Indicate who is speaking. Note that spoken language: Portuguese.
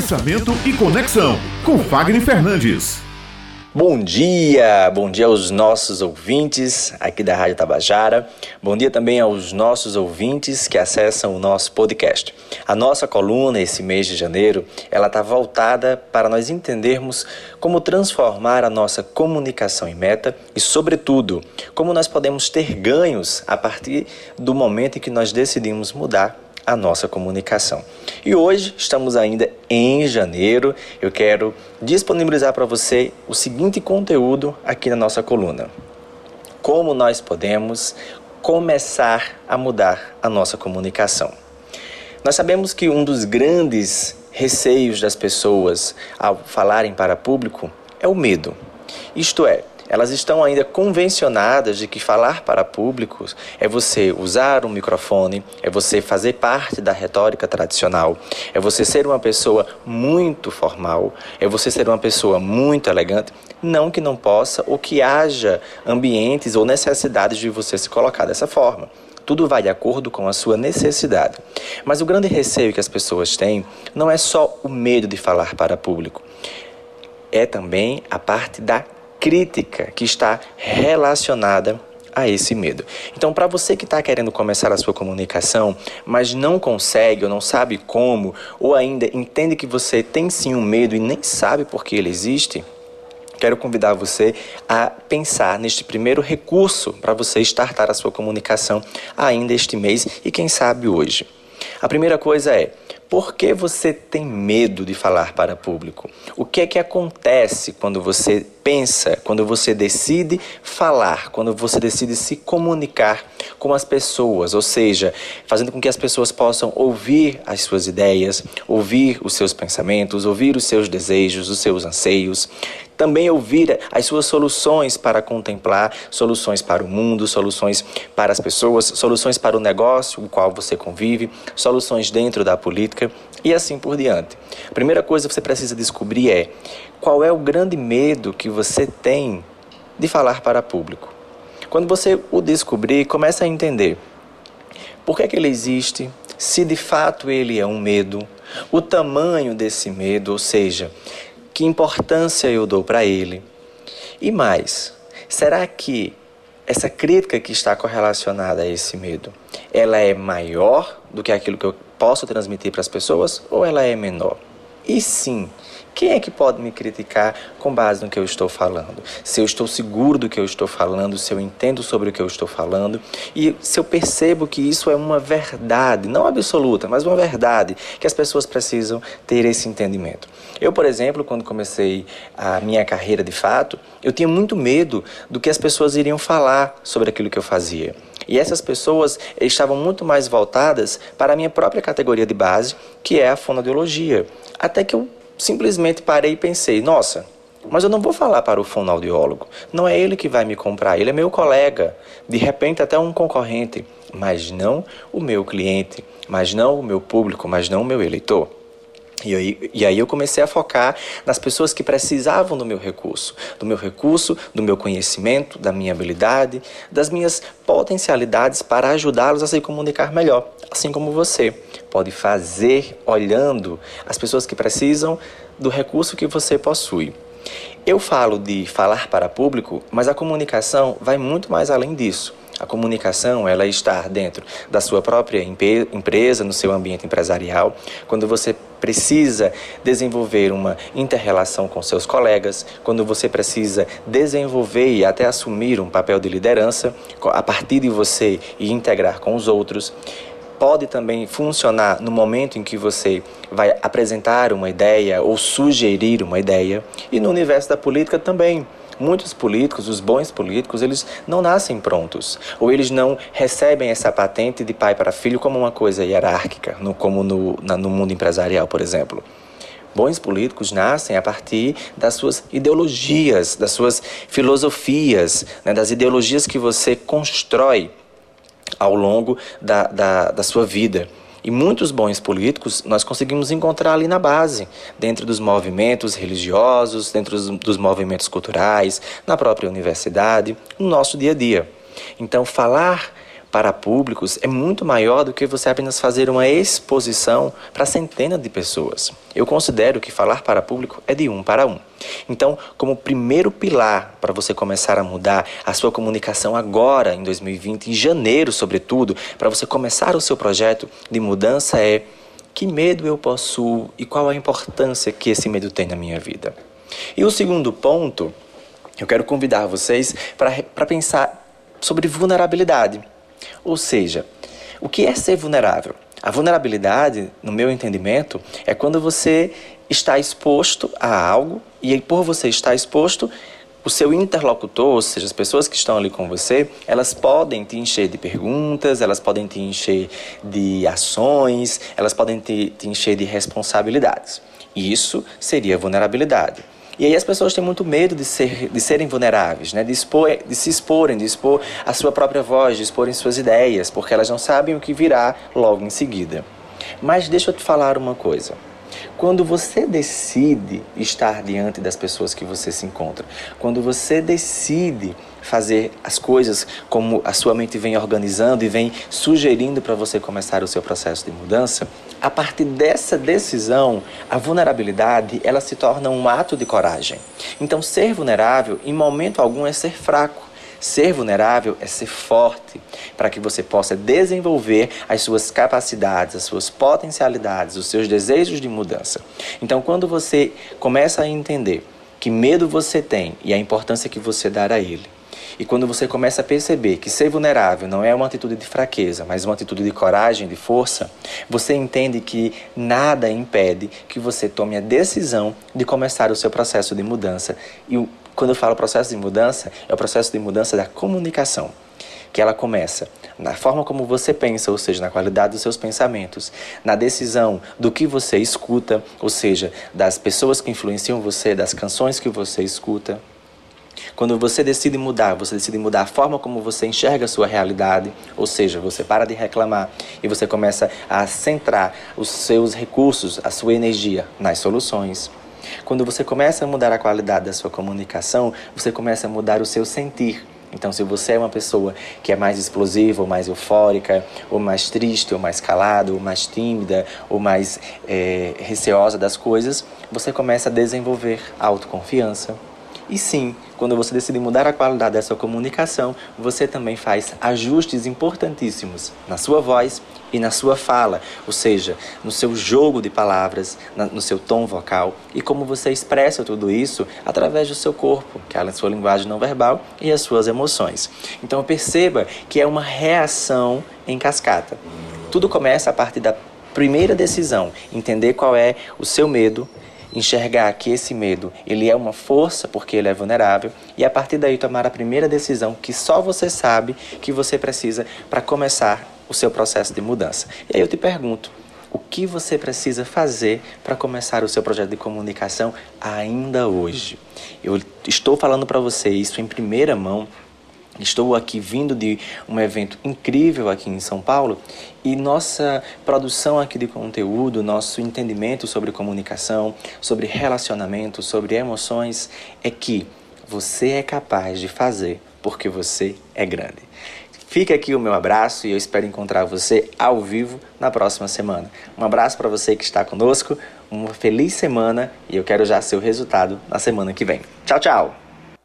Speaker 1: Pensamento e Conexão, com Fagner Fernandes.
Speaker 2: Bom dia, bom dia aos nossos ouvintes aqui da Rádio Tabajara. Bom dia também aos nossos ouvintes que acessam o nosso podcast. A nossa coluna esse mês de janeiro, ela está voltada para nós entendermos como transformar a nossa comunicação em meta e, sobretudo, como nós podemos ter ganhos a partir do momento em que nós decidimos mudar a nossa comunicação. E hoje estamos ainda em janeiro. Eu quero disponibilizar para você o seguinte conteúdo aqui na nossa coluna: Como nós podemos começar a mudar a nossa comunicação. Nós sabemos que um dos grandes receios das pessoas ao falarem para público é o medo. Isto é, elas estão ainda convencionadas de que falar para públicos é você usar um microfone, é você fazer parte da retórica tradicional, é você ser uma pessoa muito formal, é você ser uma pessoa muito elegante. Não que não possa ou que haja ambientes ou necessidades de você se colocar dessa forma. Tudo vai de acordo com a sua necessidade. Mas o grande receio que as pessoas têm não é só o medo de falar para público, é também a parte da crítica que está relacionada a esse medo. Então, para você que está querendo começar a sua comunicação, mas não consegue ou não sabe como, ou ainda entende que você tem sim um medo e nem sabe por que ele existe, quero convidar você a pensar neste primeiro recurso para você startar a sua comunicação ainda este mês e quem sabe hoje. A primeira coisa é por que você tem medo de falar para público? O que é que acontece quando você pensa, quando você decide falar, quando você decide se comunicar com as pessoas, ou seja, fazendo com que as pessoas possam ouvir as suas ideias, ouvir os seus pensamentos, ouvir os seus desejos, os seus anseios, também ouvir as suas soluções para contemplar, soluções para o mundo, soluções para as pessoas, soluções para o negócio com o qual você convive, soluções dentro da política e assim por diante. A primeira coisa que você precisa descobrir é qual é o grande medo que você tem de falar para público. Quando você o descobrir, começa a entender por que, é que ele existe, se de fato ele é um medo, o tamanho desse medo, ou seja, que importância eu dou para ele. E mais, será que essa crítica que está correlacionada a esse medo, ela é maior do que aquilo que eu posso transmitir para as pessoas ou ela é menor? E sim, quem é que pode me criticar com base no que eu estou falando? Se eu estou seguro do que eu estou falando, se eu entendo sobre o que eu estou falando e se eu percebo que isso é uma verdade, não absoluta, mas uma verdade, que as pessoas precisam ter esse entendimento. Eu, por exemplo, quando comecei a minha carreira de fato, eu tinha muito medo do que as pessoas iriam falar sobre aquilo que eu fazia. E essas pessoas estavam muito mais voltadas para a minha própria categoria de base, que é a fonoaudiologia. Até que eu simplesmente parei e pensei: nossa, mas eu não vou falar para o fonoaudiólogo. Não é ele que vai me comprar, ele é meu colega, de repente até um concorrente, mas não o meu cliente, mas não o meu público, mas não o meu eleitor. E aí, e aí eu comecei a focar nas pessoas que precisavam do meu recurso, do meu recurso, do meu conhecimento, da minha habilidade, das minhas potencialidades para ajudá-los a se comunicar melhor, assim como você pode fazer olhando as pessoas que precisam do recurso que você possui. Eu falo de falar para público, mas a comunicação vai muito mais além disso. A comunicação, ela está dentro da sua própria empresa, no seu ambiente empresarial, quando você precisa desenvolver uma interrelação com seus colegas, quando você precisa desenvolver e até assumir um papel de liderança a partir de você e integrar com os outros pode também funcionar no momento em que você vai apresentar uma ideia ou sugerir uma ideia, e no universo da política também. Muitos políticos, os bons políticos, eles não nascem prontos, ou eles não recebem essa patente de pai para filho como uma coisa hierárquica, no, como no, na, no mundo empresarial, por exemplo. Bons políticos nascem a partir das suas ideologias, das suas filosofias, né, das ideologias que você constrói ao longo da, da, da sua vida. E muitos bons políticos nós conseguimos encontrar ali na base, dentro dos movimentos religiosos, dentro dos, movimentos culturais, na própria universidade, no nosso dia a dia. Então, falar para públicos é muito maior do que você apenas fazer uma exposição para centenas de pessoas. Eu considero que falar para público é de um para um. Então, como primeiro pilar para você começar a mudar a sua comunicação agora, em 2020, em janeiro, sobretudo, para você começar o seu projeto de mudança é que medo eu possuo e qual a importância que esse medo tem na minha vida. E o segundo ponto, eu quero convidar vocês para pensar sobre vulnerabilidade. Ou seja, o que é ser vulnerável? A vulnerabilidade, no meu entendimento, é quando você está exposto a algo e por você estar exposto, o seu interlocutor, ou seja, as pessoas que estão ali com você, elas podem te encher de perguntas, elas podem te encher de ações, elas podem te, te encher de responsabilidades. Isso seria vulnerabilidade. E aí as pessoas têm muito medo de, ser, de serem vulneráveis, né? de, expor, de se exporem, de expor a sua própria voz, de exporem suas ideias, porque elas não sabem o que virá logo em seguida. Mas deixa eu te falar uma coisa. Quando você decide estar diante das pessoas que você se encontra, quando você decide fazer as coisas como a sua mente vem organizando e vem sugerindo para você começar o seu processo de mudança, a partir dessa decisão, a vulnerabilidade, ela se torna um ato de coragem. Então, ser vulnerável em momento algum é ser fraco. Ser vulnerável é ser forte, para que você possa desenvolver as suas capacidades, as suas potencialidades, os seus desejos de mudança. Então, quando você começa a entender que medo você tem e a importância que você dá a ele, e quando você começa a perceber que ser vulnerável não é uma atitude de fraqueza, mas uma atitude de coragem, de força, você entende que nada impede que você tome a decisão de começar o seu processo de mudança. E quando eu falo processo de mudança, é o processo de mudança da comunicação que ela começa na forma como você pensa, ou seja, na qualidade dos seus pensamentos, na decisão do que você escuta, ou seja, das pessoas que influenciam você, das canções que você escuta, quando você decide mudar, você decide mudar a forma como você enxerga a sua realidade, ou seja, você para de reclamar e você começa a centrar os seus recursos, a sua energia nas soluções. Quando você começa a mudar a qualidade da sua comunicação, você começa a mudar o seu sentir. Então, se você é uma pessoa que é mais explosiva, ou mais eufórica, ou mais triste, ou mais calada, ou mais tímida, ou mais é, receosa das coisas, você começa a desenvolver autoconfiança, e sim, quando você decide mudar a qualidade da sua comunicação, você também faz ajustes importantíssimos na sua voz e na sua fala, ou seja, no seu jogo de palavras, no seu tom vocal e como você expressa tudo isso através do seu corpo, que é a sua linguagem não verbal e as suas emoções. Então perceba que é uma reação em cascata. Tudo começa a partir da primeira decisão, entender qual é o seu medo, enxergar que esse medo ele é uma força porque ele é vulnerável e a partir daí tomar a primeira decisão que só você sabe que você precisa para começar o seu processo de mudança. E aí eu te pergunto, o que você precisa fazer para começar o seu projeto de comunicação ainda hoje? Eu estou falando para você isso em primeira mão Estou aqui vindo de um evento incrível aqui em São Paulo e nossa produção aqui de conteúdo, nosso entendimento sobre comunicação, sobre relacionamento, sobre emoções é que você é capaz de fazer porque você é grande. Fica aqui o meu abraço e eu espero encontrar você ao vivo na próxima semana. Um abraço para você que está conosco, uma feliz semana e eu quero já seu resultado na semana que vem. Tchau, tchau!